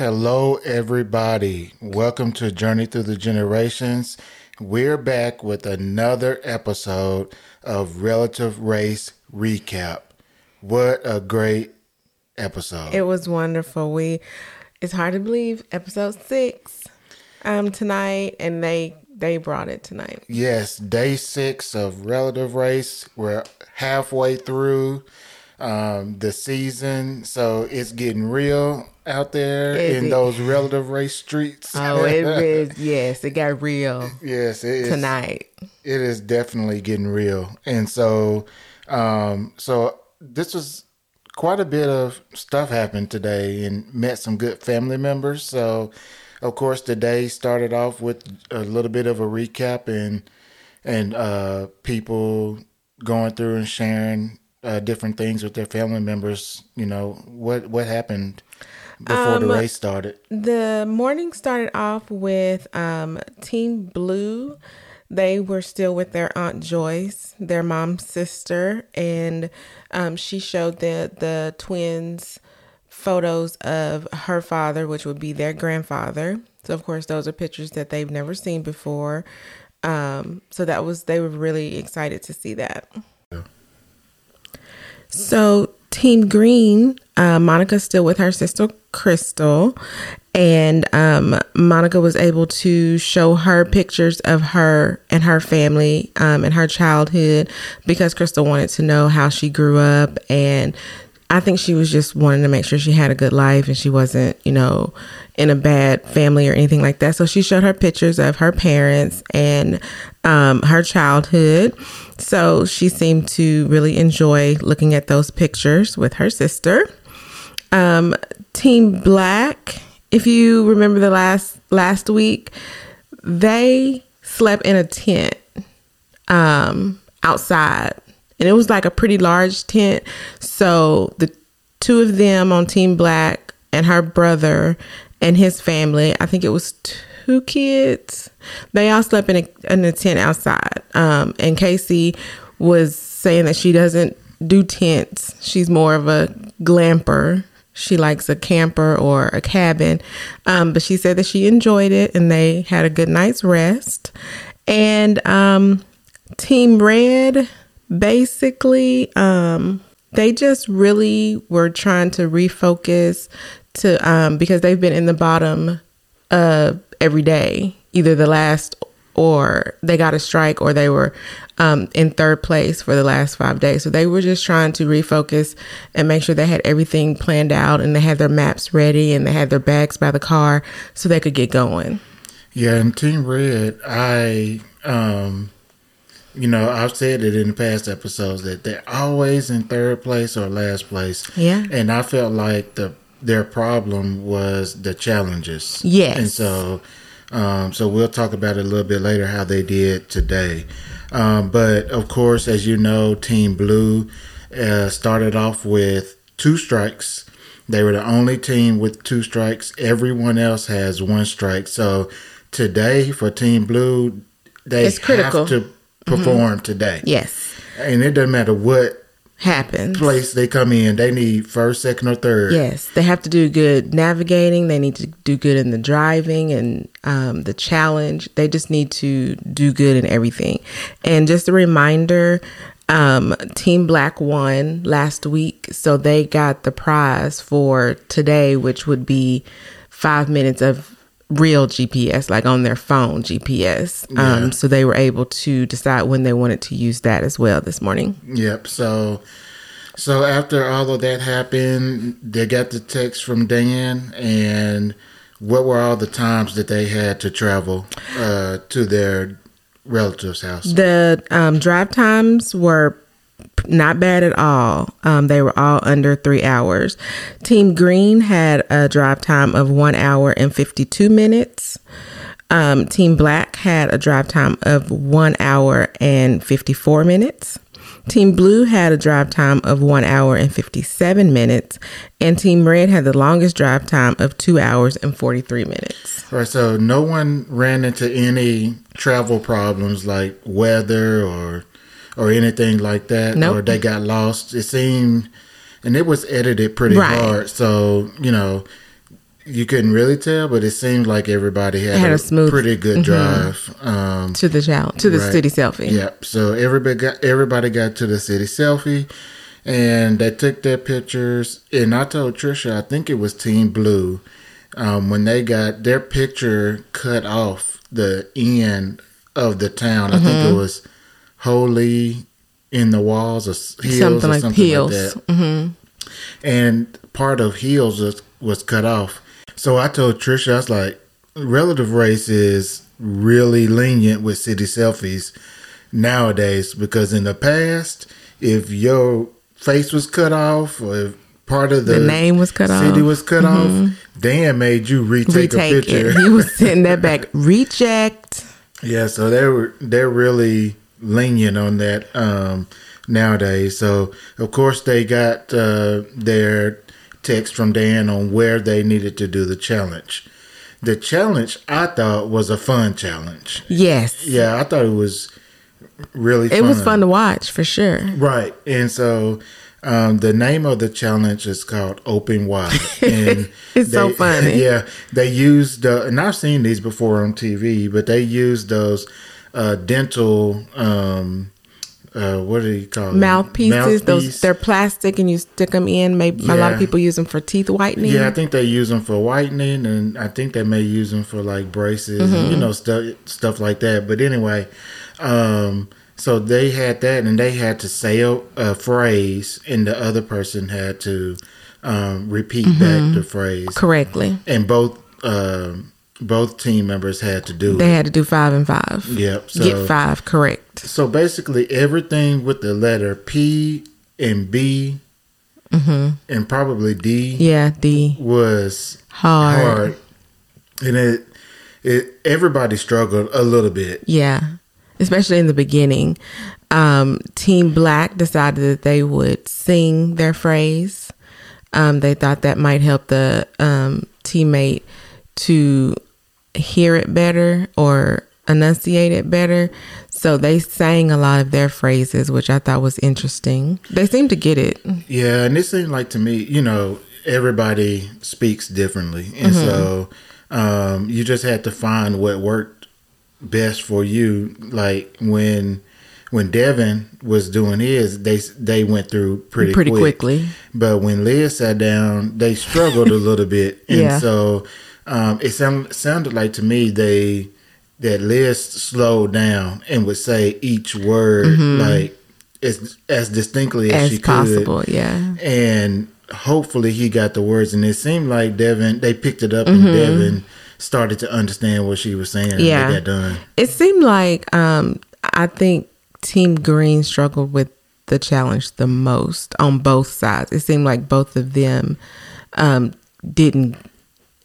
Hello, everybody. Welcome to Journey Through the Generations. We're back with another episode of Relative Race Recap. What a great episode. It was wonderful. We it's hard to believe episode 6 um tonight and they they brought it tonight. yes, day six of Relative Race. We're halfway through um, the season, so it's getting real out there Is in it? those Relative Race streets. Oh, it is yes, it got real yes, it is. tonight. it is definitely getting real and so um so this was quite a bit of stuff happened today and met some good family members so of course the day started off with a little bit of a recap and and uh people going through and sharing uh, different things with their family members you know what what happened before the race started The morning started off with um, Team Blue. They were still with their aunt Joyce, their mom's sister, and um, she showed the the twins photos of her father, which would be their grandfather. So of course, those are pictures that they've never seen before. Um, so that was they were really excited to see that. So Team Green, uh, Monica's still with her sister Crystal, and um, Monica was able to show her pictures of her and her family um, and her childhood because Crystal wanted to know how she grew up and. I think she was just wanting to make sure she had a good life and she wasn't, you know, in a bad family or anything like that. So she showed her pictures of her parents and um, her childhood. So she seemed to really enjoy looking at those pictures with her sister. Um, Team Black, if you remember the last last week, they slept in a tent um, outside, and it was like a pretty large tent. So the two of them on Team Black and her brother and his family, I think it was two kids. They all slept in a, in a tent outside. Um, and Casey was saying that she doesn't do tents. She's more of a glamper. She likes a camper or a cabin. Um, but she said that she enjoyed it and they had a good night's rest. And um, Team Red, basically, um, they just really were trying to refocus to um, because they've been in the bottom uh, every day, either the last or they got a strike or they were um, in third place for the last five days. So they were just trying to refocus and make sure they had everything planned out and they had their maps ready and they had their bags by the car so they could get going. Yeah, and Team Red, I, um, you know, I've said it in the past episodes that they're always in third place or last place. Yeah. and I felt like the their problem was the challenges. Yes. and so, um, so we'll talk about it a little bit later how they did today. Um, but of course, as you know, Team Blue uh, started off with two strikes. They were the only team with two strikes. Everyone else has one strike. So today for Team Blue, they It's critical. have to perform today. Yes. And it doesn't matter what Happens. place they come in, they need first, second, or third. Yes, they have to do good navigating. They need to do good in the driving and um, the challenge. They just need to do good in everything. And just a reminder um, Team Black won last week, so they got the prize for today, which would be five minutes of real GPS, like on their phone GPS. Um, so they were able to decide when they wanted to use that as well this morning. Yep. So, so after all of that happened, they got the text from Dan, and what were all the times that they had to travel uh, to their relative's house? The um, drive times were not bad at all. Um, they were all under three hours. Team Green had a drive time of one hour and 52 minutes. Um, Team Black had a drive time of one hour and 54 minutes. Team Blue had a drive time of one hour and 57 minutes. And Team Red had the longest drive time of two hours and 43 minutes. All right. So no one ran into any travel problems like weather or or anything like that, Nope. or they got lost. It seemed, and it was edited pretty Right. hard. So you know, you couldn't really tell, but it seemed like everybody had, Had a, a smooth- mm-hmm. pretty good drive. Um, to the challenge, to the Right. city selfie. Yep. so everybody got everybody got to the city selfie, and they took their pictures. And I told Trisha, I think it was Team Blue, um, when they got their picture cut off the end of the town. I think Mm-hmm. it was Holy in the walls or heels something or like something heels. like that and part of heels was, was cut off. So I told Trisha, I was like, relative race is really lenient with city selfies nowadays because in the past, if your face was cut off or if part of the, The name was cut city off. Mm-hmm. was cut off, Dan made you retake, a picture. it. He was sending that back. Reject. Yeah, so they're they're really lenient on that um, nowadays. So of course they got uh, their text from Dan on where they needed to do the challenge. The challenge I thought was a fun challenge. Yes. Yeah, I thought it was really. It was fun to watch for sure. Right, and so um, the name of the challenge is called Open Wide, and It's so funny. Yeah, they used, uh, and I've seen these before on TV, but they used those uh, dental. Um, uh, what do you call them? Mouthpieces, those they're plastic and you stick them in. Maybe a lot of people use them for teeth whitening. Yeah, I think they use them for whitening, and I think they may use them for like braces, Mm-hmm. you know, stuff stuff like that. But anyway, um, so they had that, and they had to say a, a phrase, and the other person had to um, repeat Mm-hmm. back the phrase, correctly. and both um, both team members had to do They it. had to do five and five. Yep. So Get five correct. so basically, everything with the letter P and B, and probably D Mm-hmm. Yeah, D was hard. hard, and it it everybody struggled a little bit. Yeah, especially in the beginning. Um, Team Black decided that they would sing their phrase. Um, they thought that might help the um, teammate to hear it better or enunciate it better. So they sang a lot of their phrases, which I thought was interesting. They seemed to get it. Yeah, and it seemed like to me, you know, everybody speaks differently, and so um, you just had to find what worked best for you. Like when when Devin was doing his, they they went through pretty Pretty quick. quickly. But when Leah sat down, they struggled a little bit, and Yeah. so um, it sound, sounded like to me they that Liz slowed down and would say each word like as as distinctly as, Mm-hmm. As she could yeah. and hopefully he got the words and it seemed like devin they picked it up Mm-hmm. and devin started to understand what she was saying Yeah. got done It seemed like um, I think Team Green struggled with the challenge the most on both sides. It seemed like both of them um, didn't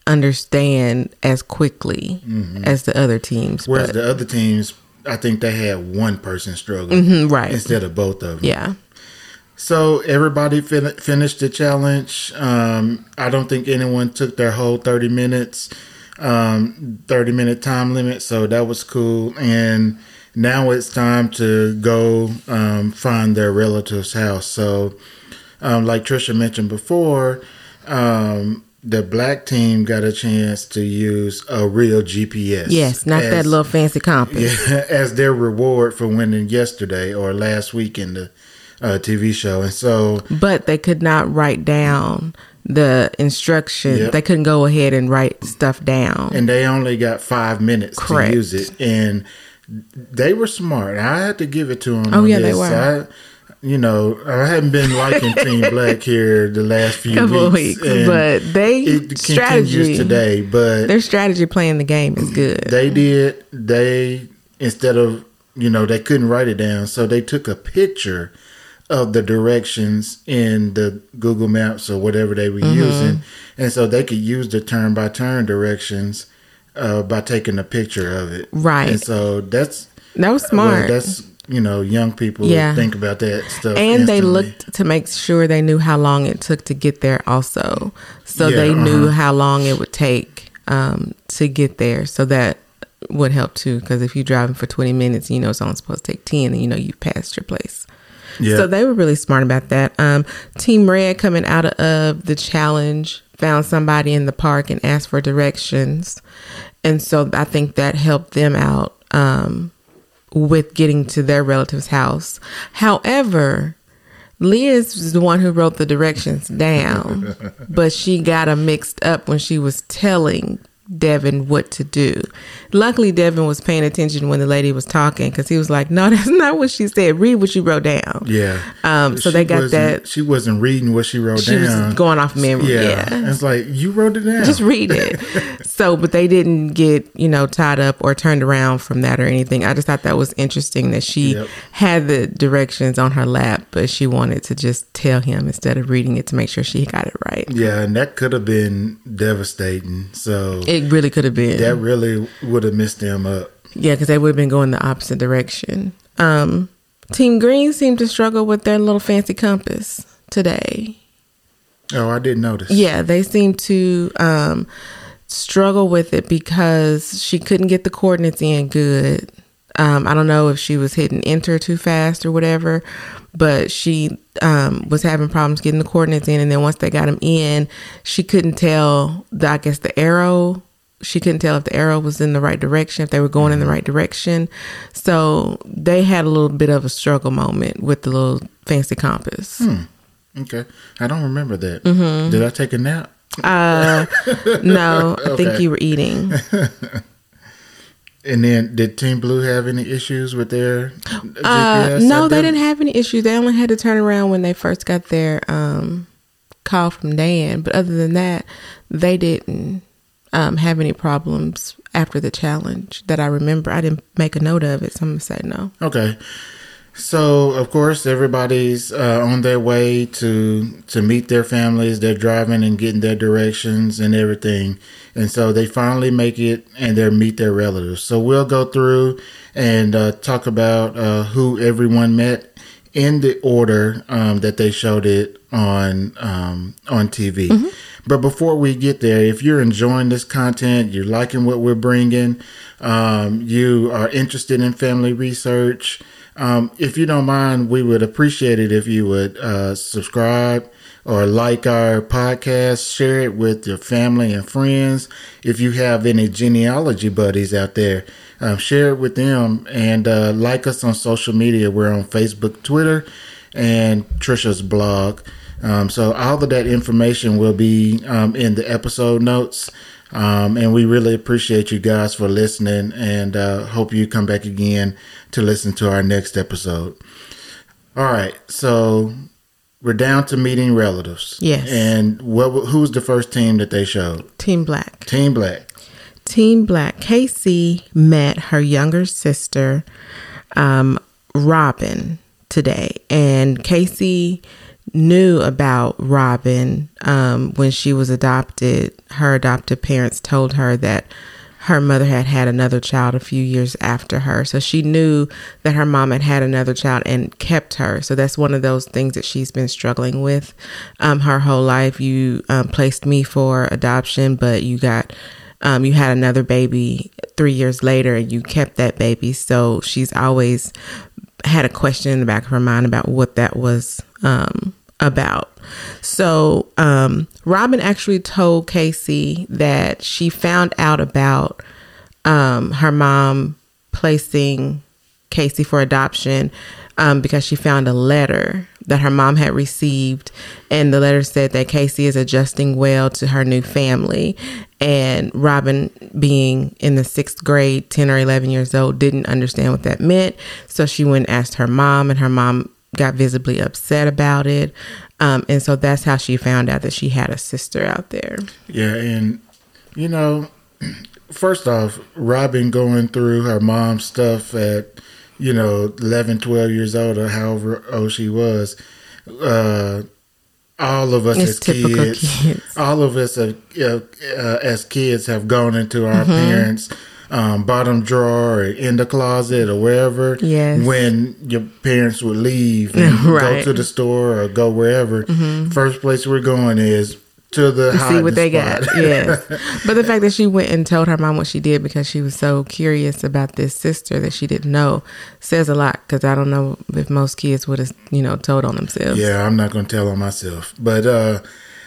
understand as quickly as the other teams. Mm-hmm. whereas but- the other teams i think they had one person struggle Mhm, right. instead of both of them yeah, so everybody fin- finished the challenge um, i don't think anyone took their whole 30 minutes um, 30 minute time limit so that was cool and now it's time to go um, find their relative's house so um, like trisha mentioned before um, the black team got a chance to use a real gps yes, not that little fancy compass. yeah, as their reward for winning yesterday or last week in the uh, TV show. And so, But they could not write down the instructions. Yep. They couldn't go ahead and write stuff down. and they only got five minutes Correct. to use it. And they were smart. I had to give it to them. Oh, yeah, they were. I, you know, I haven't been liking Team Black here the last few Couple weeks, weeks, but they it strategy continues today. But Their strategy playing the game is good. they did they instead of you know they couldn't write it down so they took a picture of the directions in the google maps or whatever they were Mm-hmm. using and so they could use the turn by turn directions uh, by taking a picture of it Right. and so that's that was well, smart. that's you know young people Yeah. think about that stuff and they looked to make sure they knew how long it took to get there also so Yeah, they knew uh-huh. how long it would take um, to get there so that would help too because if you're driving for 20 minutes you know it's only supposed to take 10 and you know you've passed your place yeah so they were really smart about that um, team red coming out of the challenge found somebody in the park and asked for directions. And so I think that helped them out um, with getting to their relative's house. However, Liz is the one who wrote the directions down, but she got them mixed up when she was telling Devin what to do. Luckily, Devin was paying attention when the lady was talking because he was like, "No, that's not what she said. Read what she wrote down." Yeah. Um. So She they got that. She wasn't reading what she wrote She down. She was going off memory. yeah. Yeah. It's like you wrote it down. Just read it. so, but they didn't get you know tied up or turned around from that or anything. I just thought that was interesting that she Yep. had the directions on her lap, but she wanted to just tell him instead of reading it to make sure she got it right. yeah, and that could have been devastating. So It really could have been. that really would have messed them up. Yeah, because they would have been going the opposite direction. Um, Team Green seemed to struggle with their little fancy compass today. Oh, I didn't notice. Yeah, they seemed to um, struggle with it because she couldn't get the coordinates in good. Um, I don't know if she was hitting enter too fast or whatever, but she um, was having problems getting the coordinates in. And then once they got them in, she couldn't tell, the, I guess, the arrow. She couldn't tell if the arrow was in the right direction, if they were going in the right direction. So they had a little bit of a struggle moment with the little fancy compass. Okay. I don't remember that. Mm-hmm. Did I take a nap? Uh, no, I think you were eating. And then did Team Blue have any issues with their Uh, GPS? no, they didn't have any issues. They only had to turn around when they first got their um, call from Dan. But other than that, they didn't um, have any problems after the challenge that I remember. I didn't make a note of it, so I'm gonna say no. Okay. So of course everybody's uh, on their way to to meet their families. They're driving and getting their directions and everything, and so they finally make it and they meet their relatives. So we'll go through and uh, talk about uh, who everyone met in the order um, that they showed it on um, on TV. But before we get there, if you're enjoying this content, you're liking what we're bringing, um, you are interested in family research, um, if you don't mind, we would appreciate it if you would uh, subscribe or like our podcast, share it with your family and friends. If you have any genealogy buddies out there, um, share it with them and uh, like us on social media. We're on Facebook, Twitter, and Trisha's blog. Um, so all of that information will be um, in the episode notes. Um, and we really appreciate you guys for listening and uh, hope you come back again to listen to our next episode. All right. So we're down to meeting relatives. Yes. And what? who was the first team that they showed? Team Black. Team Black. Team Black. Casey met her younger sister, um, Robin, today. And Casey knew about Robin um, when she was adopted. Her adopted parents told her that her mother had had another child a few years after her. So she knew that her mom had had another child and kept her. So that's one of those things that she's been struggling with um, her whole life. You um, placed me for adoption, but you got um, you had another baby three years later and you kept that baby. So she's always had a question in the back of her mind about what that was um, about. So um, Robin actually told Casey that she found out about um, her mom placing Casey for adoption um, because she found a letter that her mom had received. And the letter said that Casey is adjusting well to her new family. And Robin, being in the sixth grade, 10 or 11 years old, didn't understand what that meant. So she went and asked her mom, and her mom got visibly upset about it. Um, and so that's how she found out that she had a sister out there. Yeah, and you know, first off, Robin going through her mom's stuff at you know 11, 12 years old or however old she was. Uh, all of us It's as kids, kids. all of us have, uh, uh, as kids have gone into our Mm-hmm. parents' um, bottom drawer or in the closet or wherever. Yes. When your parents would leave and go Right. Mm-hmm. to the store or go wherever, first place we're going is to the to see what they spot. got. Yes. but the fact that she went and told her mom what she did because she was so curious about this sister that she didn't know says a lot because I don't know if most kids would have, you know, told on themselves. Yeah, I'm not going to tell on myself, but uh,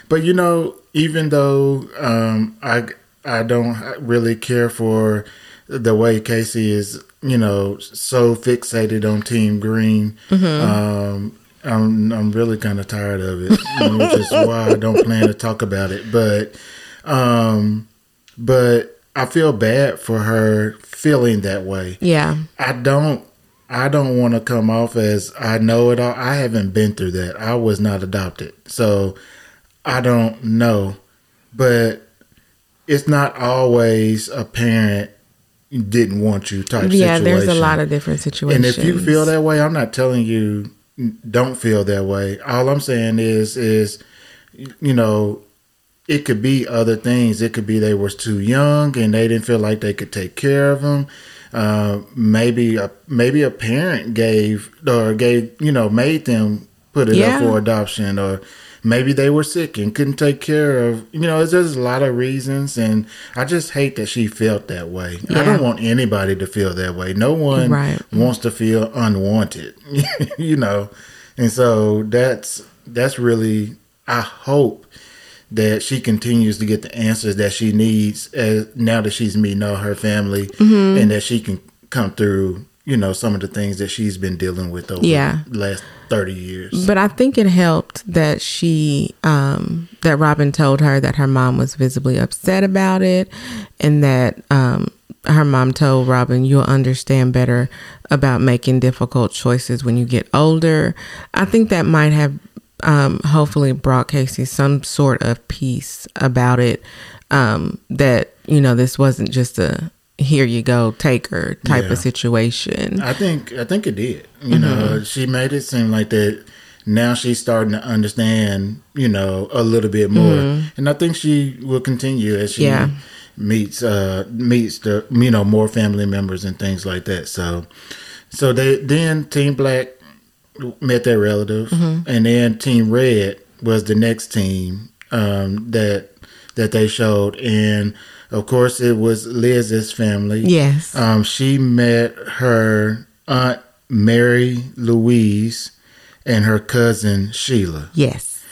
but you know, even though um, I I don't really care for the way Casey is, you know, so fixated on Team Green. Um, I'm I'm really kind of tired of it, which is why I don't plan to talk about it. But um, but I feel bad for her feeling that way. Yeah. I don't I don't want to come off as I know it all. I haven't been through that. I was not adopted. So I don't know. But it's not always a parent didn't want you type Yeah, situation. there's a lot of different situations. And if you feel that way, I'm not telling you don't feel that way. All I'm saying is is you know, it could be other things. It could be they was too young and they didn't feel like they could take care of them. Uh, maybe a maybe a parent gave or gave you know made them put it Yeah. up for adoption or maybe they were sick and couldn't take care of you know there's just a lot of reasons and i just hate that she felt that way i don't want anybody to feel that way no one Right. wants to feel unwanted you know and so that's that's really i hope that she continues to get the answers that she needs as now that she's meeting all her family Mm-hmm. and that she can come through you know some of the things that she's been dealing with over Yeah. the last 30 years But I think it helped that she, um, that Robin told her that her mom was visibly upset about it and that, um, her mom told Robin, you'll understand better about making difficult choices when you get older. I think that might have, um, hopefully brought Casey some sort of peace about it. Um, that, you know, this wasn't just a, here you go, take her type Yeah. of situation. I think I think it did. You Mm-hmm. know, she made it seem like that. Now she's starting to understand, you know, a little bit more, and I think she will continue as she Mm-hmm. Yeah. meets uh meets the you know more family members and things like that. So, so they then Team Black met their relative, Mm-hmm. and then Team Red was the next team um, that that they showed, and of course it was Liz's family. Yes. Um, she met her aunt Mary Louise and her cousin Sheila, yes.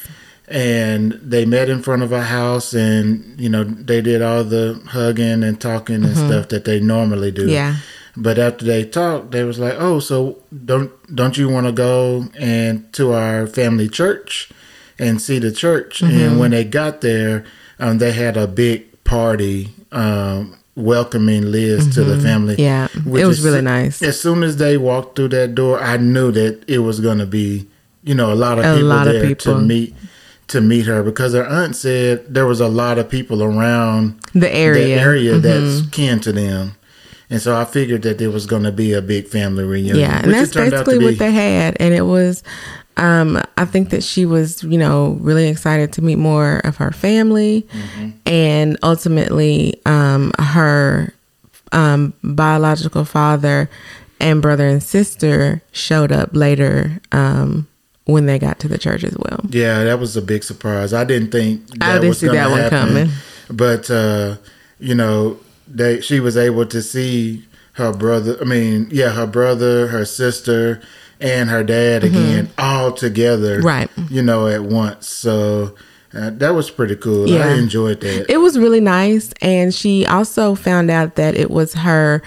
and they met in front of a house, and you know they did all the hugging and talking and stuff that they normally do. Mm-hmm. Yeah. But after they talked, they was like, "Oh, so don't don't you want to go and to our family church and see the church?" Mm-hmm. And when they got there, um, they had a big party um, welcoming Liz to the family. Mm-hmm. Yeah, it was really nice. As soon as they walked through that door, I knew that it was going to be, you know, a lot of A people lot of there people. to meet to meet her because her aunt said there was a lot of people around The area. the area Mhm. that's kin to them. And so I figured that there was going to be a big family reunion. Yeah, and which that's it turned out to basically what they had. And it was, um, I think that she was, you know, really excited to meet more of her family, Mm-hmm. and ultimately, um, her um, biological father and brother and sister showed up later um, when they got to the church as well. Yeah, that was a big surprise. I didn't think that I didn't was see that one happen. coming. But uh, you know, they she was able to see her brother. I mean, yeah, her brother, her sister, and her dad again, all together, Mm-hmm. Right. You know, at once. So uh, that was pretty cool. Yeah. I enjoyed that. It was really nice. And she also found out that it was her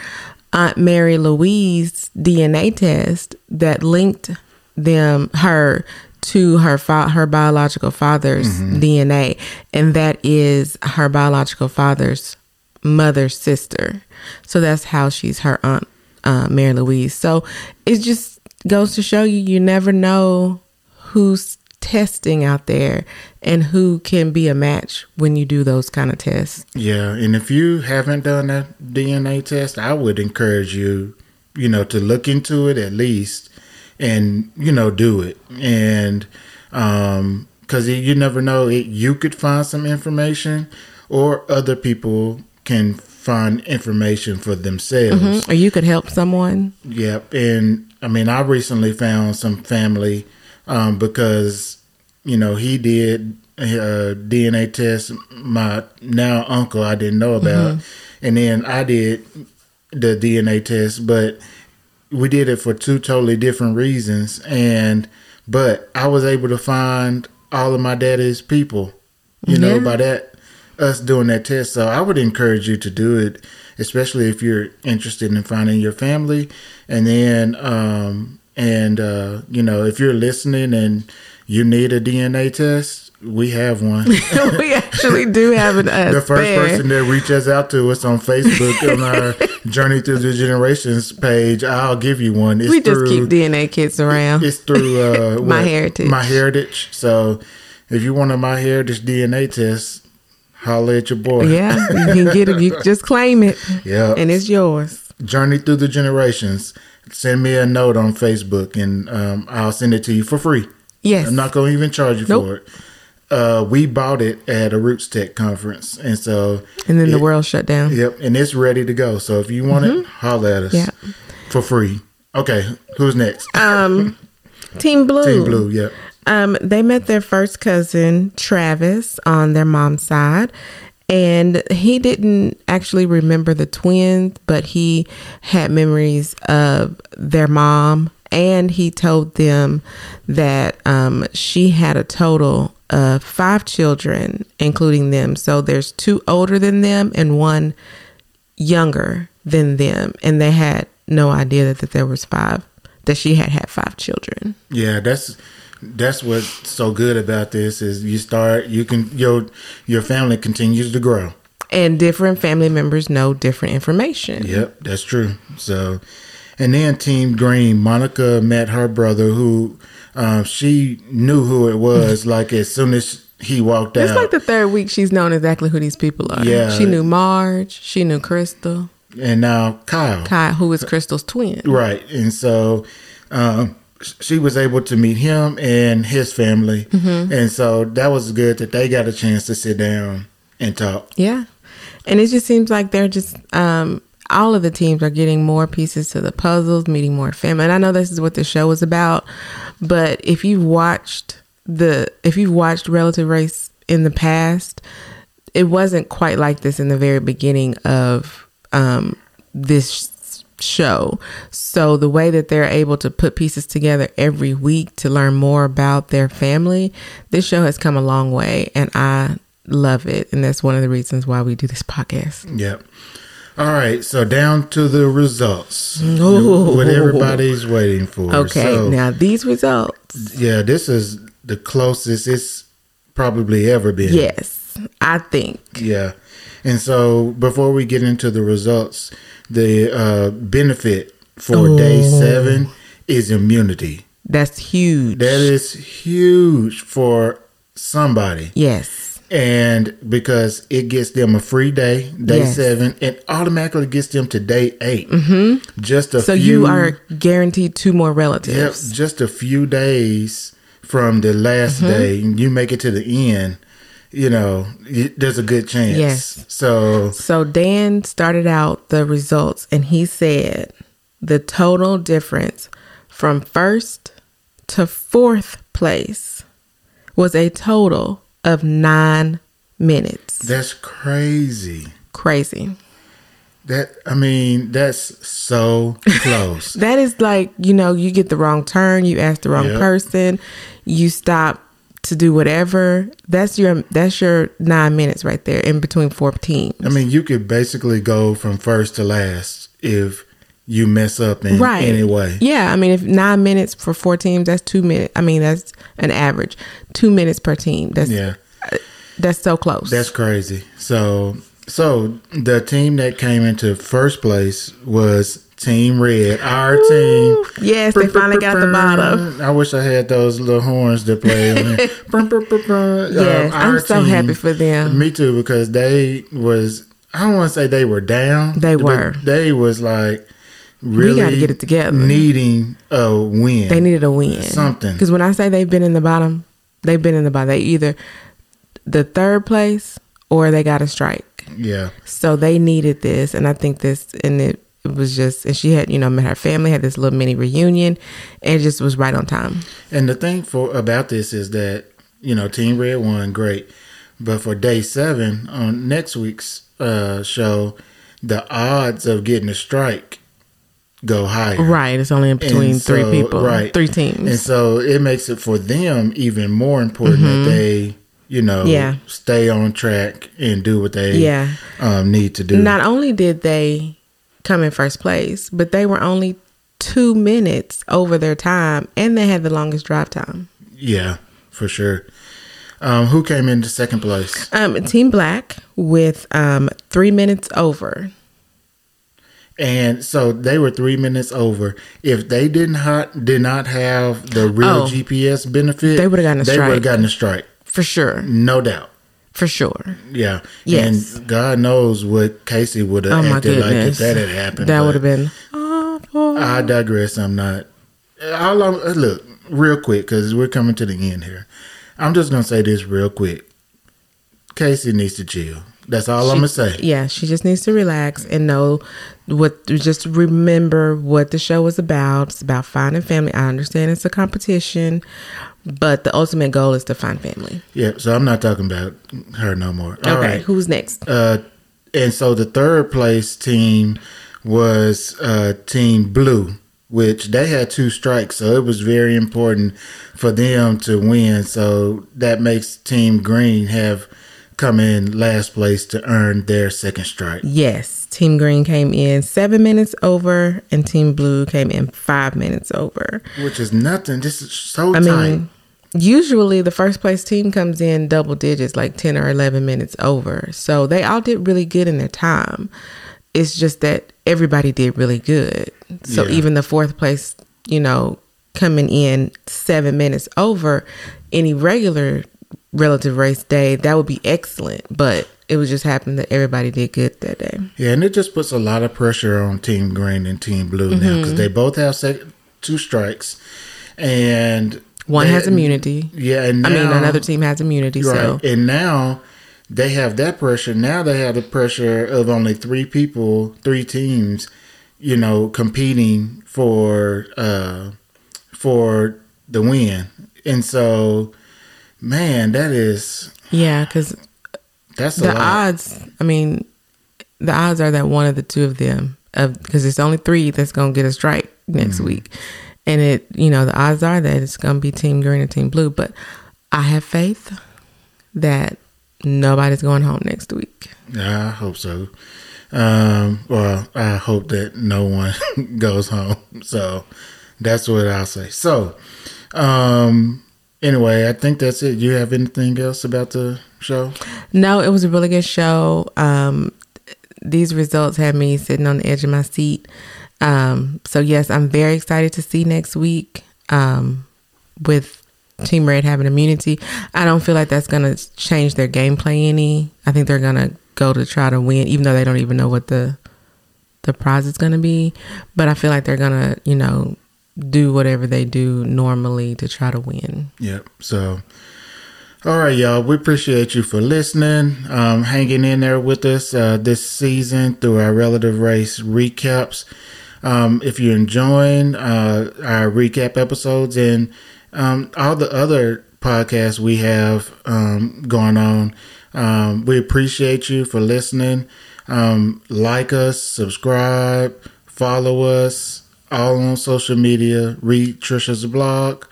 Aunt Mary Louise DNA test that linked them, her, to her fa- her biological father's DNA. And that is her biological father's mother's sister. So that's how she's her Aunt uh, Mary Louise. So it's just goes to show you, you never know who's testing out there and who can be a match when you do those kind of tests. Yeah, and if you haven't done a DNA test, I would encourage you, you know, to look into it at least, and you know, do it, and um, because you never know, it you could find some information, or other people can find information for themselves. Or you could help someone. Yep, and I mean, I recently found some family um, because you know he did a DNA test. My now uncle I didn't know about, and then I did the DNA test, but we did it for two totally different reasons. And but I was able to find all of my daddy's people You know, by that us doing that test. So I would encourage you to do it, especially if you're interested in finding your family. And then, um, and uh, you know, if you're listening and you need a DNA test, we have one. we actually do have an uh, the first spare. person that reaches out to us on Facebook on our Journey Through the Generations page, I'll give you one. It's we just through, keep DNA kits around. It's through uh, My what? Heritage. My Heritage. So if you want a My Heritage DNA test, holla at your boy. yeah, you can get it. You just claim it, Yeah. and it's yours. Journey Through the Generations. Send me a note on Facebook and um, I'll send it to you for free. Yes. I'm not going to even charge you Nope. for it. Uh, we bought it at a Roots Tech conference. And so and then the world shut down. Yep, and it's ready to go. So if you want it, holler at us. Yeah. For free. Okay, who's next? Um, Team Blue. Team Blue, yep. Um, they met their first cousin, Travis, on their mom's side. And he didn't actually remember the twins, but he had memories of their mom. And he told them that um, she had a total of five children, including them. So there's two older than them and one younger than them. And they had no idea that, that there was five, that she had had five children. Yeah, that's that's what's so good about this is you start you can your your family continues to grow. and different family members know different information. Yep, that's true. So and then Team Green, Monica met her brother who um, she knew who it was like as soon as he walked up. It's like the third week she's known exactly who these people are. Yeah. She knew Marge, she knew Crystal, and now Kyle. Kai, who is Crystal's twin. Right. And so um, she was able to meet him and his family. Mm-hmm. And so that was good that they got a chance to sit down and talk. Yeah. And it just seems like they're just um all of the teams are getting more pieces to the puzzles, meeting more family. And I know this is what the show is about, but if you've watched the if you've watched Relative Race in the past, it wasn't quite like this in the very beginning of um this show. So the way that they're able to put pieces together every week to learn more about their family, this show has come a long way and I love it. And that's one of the reasons why we do this podcast. Yep. All right. So down to the results. Ooh. What everybody's waiting for. Okay, So, now these results. yeah, this is the closest it's probably ever been. Yes, I think. Yeah. And so before we get into the results, the uh, benefit for day Oh. seven is immunity. That's huge. That is huge for somebody. yes. And because it gets them a free day, day Yes. seven, and automatically gets them to day 8 Mm-hmm. Just a So few. you are guaranteed two more Yep, relatives. just a few days from the last Mm-hmm. day, and you make it to the end. You know, there's a good chance. Yes. So So Dan started out the results and he said the total difference from first to fourth place was a total of nine minutes. that's crazy. Crazy. That I mean, that's so close. That is like, you know, you get the wrong turn, you ask the wrong Yep. person, you stop to do whatever. That's your that's your nine minutes right there in between four teams. I mean, you could basically go from first to last if you mess up in right. any way. Yeah, I mean, if nine minutes for four teams, that's two minutes. I mean, that's an average, two minutes per team. That's Yeah, uh, that's so close. that's crazy. So, so the team that came into first place was Team Red, our team. yes, they finally got the bottom. I wish I had those little horns to play. Yes, I'm so happy for them. Me too, because they was. I don't want to say they were down. They were. They was like really gotta get it together. needing a win. They needed a win, Something. Because when I say they've been in the bottom, they've been in the bottom. They either the third place or they got a strike. yeah. So they needed this, and I think this, and it, it was just, and she had, you know, met her family, had this little mini reunion, and it just was right on time. And the thing for about this is that you know Team Red won great, but for day seven on next week's uh, show, the odds of getting a strike go higher. Right, it's only in between And three people, right. three teams. And so it makes it for them even more important Mm-hmm. that they you know, Yeah. stay on track and do what they Yeah. um, need to do. Not only did they come in first place, but they were only two minutes over their time, and they had the longest drive time. yeah, for sure. Um, who came in into second place? Um, Team Black with um three minutes over. And so they were three minutes over. If they didn't ha- did not have the real Oh. GPS benefit, They would've gotten a They would have gotten a strike, For sure. no doubt. For sure. Yeah. Yes. And God knows what Casey would have Oh acted like if that had happened. That would have been awful. I digress. I'm not. I'm, uh, look, real quick, because we're coming to the end here. I'm just going to say this real quick. Casey needs to chill. That's all I'm going to say. Yeah, she just needs to relax and know what. Just remember what the show is about. It's about finding family. I understand it's a competition, but the ultimate goal is to find family. Yeah. So I'm not talking about her no more. All okay, right. who's next? Uh, and so the third place team was uh, Team Blue, which they had two strikes, so it was very important for them to win. So that makes Team Green have come in last place to earn their second strike. Yes, Team Green came in seven minutes over, and Team Blue came in five minutes over. Which is nothing. This is so I tight. mean, usually the first place team comes in double digits, like 10 or 11 minutes over. So they all did really good in their time. It's just that everybody did really good. So Yeah. even the fourth place, you know, coming in seven minutes over any regular relative race day, that would be excellent. But it was just happened that everybody did good that day. Yeah, and it just puts a lot of pressure on Team Green and Team Blue now Mm-hmm. because they both have sec- two strikes, and One they- has immunity. Yeah, and I mean, another team has immunity. So And now they have that pressure. Now they have the pressure of only three people, three teams, you know, competing for uh for the win. And so man, that is yeah, because that's the lot. odds i mean the odds are that one of the two of them of because it's only three that's gonna get a strike next Mm-hmm. week and it you know the odds are that it's gonna be team green and team blue but i have faith that nobody's going home next week Yeah, I hope so. Um, well, I hope that no one goes home. So that's what I'll say. So, um, anyway, I think that's it. You have anything else about the show? no it was a really good show um these results had me sitting on the edge of my seat um so yes i'm very excited to see next week um with Team Red having immunity. I don't feel like that's going to change their gameplay any. I think they're going to go to try to win, even though they don't even know what the the prize is going to be. But I feel like they're going to, you know, do whatever they do normally to try to win. Yep. So, all right, y'all. We appreciate you for listening, um, hanging in there with us uh, this season through our relative race recaps. Um, if you're enjoying uh, our recap episodes and um, all the other podcasts we have um, going on, um, we appreciate you for listening. Um, like us, subscribe, follow us, all on social media. Read Trisha's blog.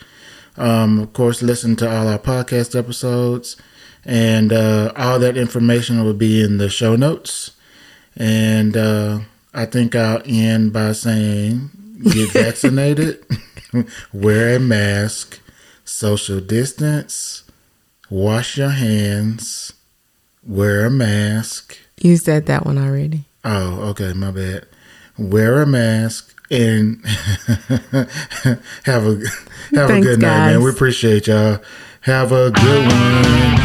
Um, of course, listen to all our podcast episodes, and uh, all that information will be in the show notes. And uh, I think I'll end by saying get vaccinated, wear a mask, social distance, wash your hands, wear a mask. You said that one already. Oh, okay, my bad. Wear a mask and have a have Thanks, a good night, man. We appreciate y'all. Have a good one.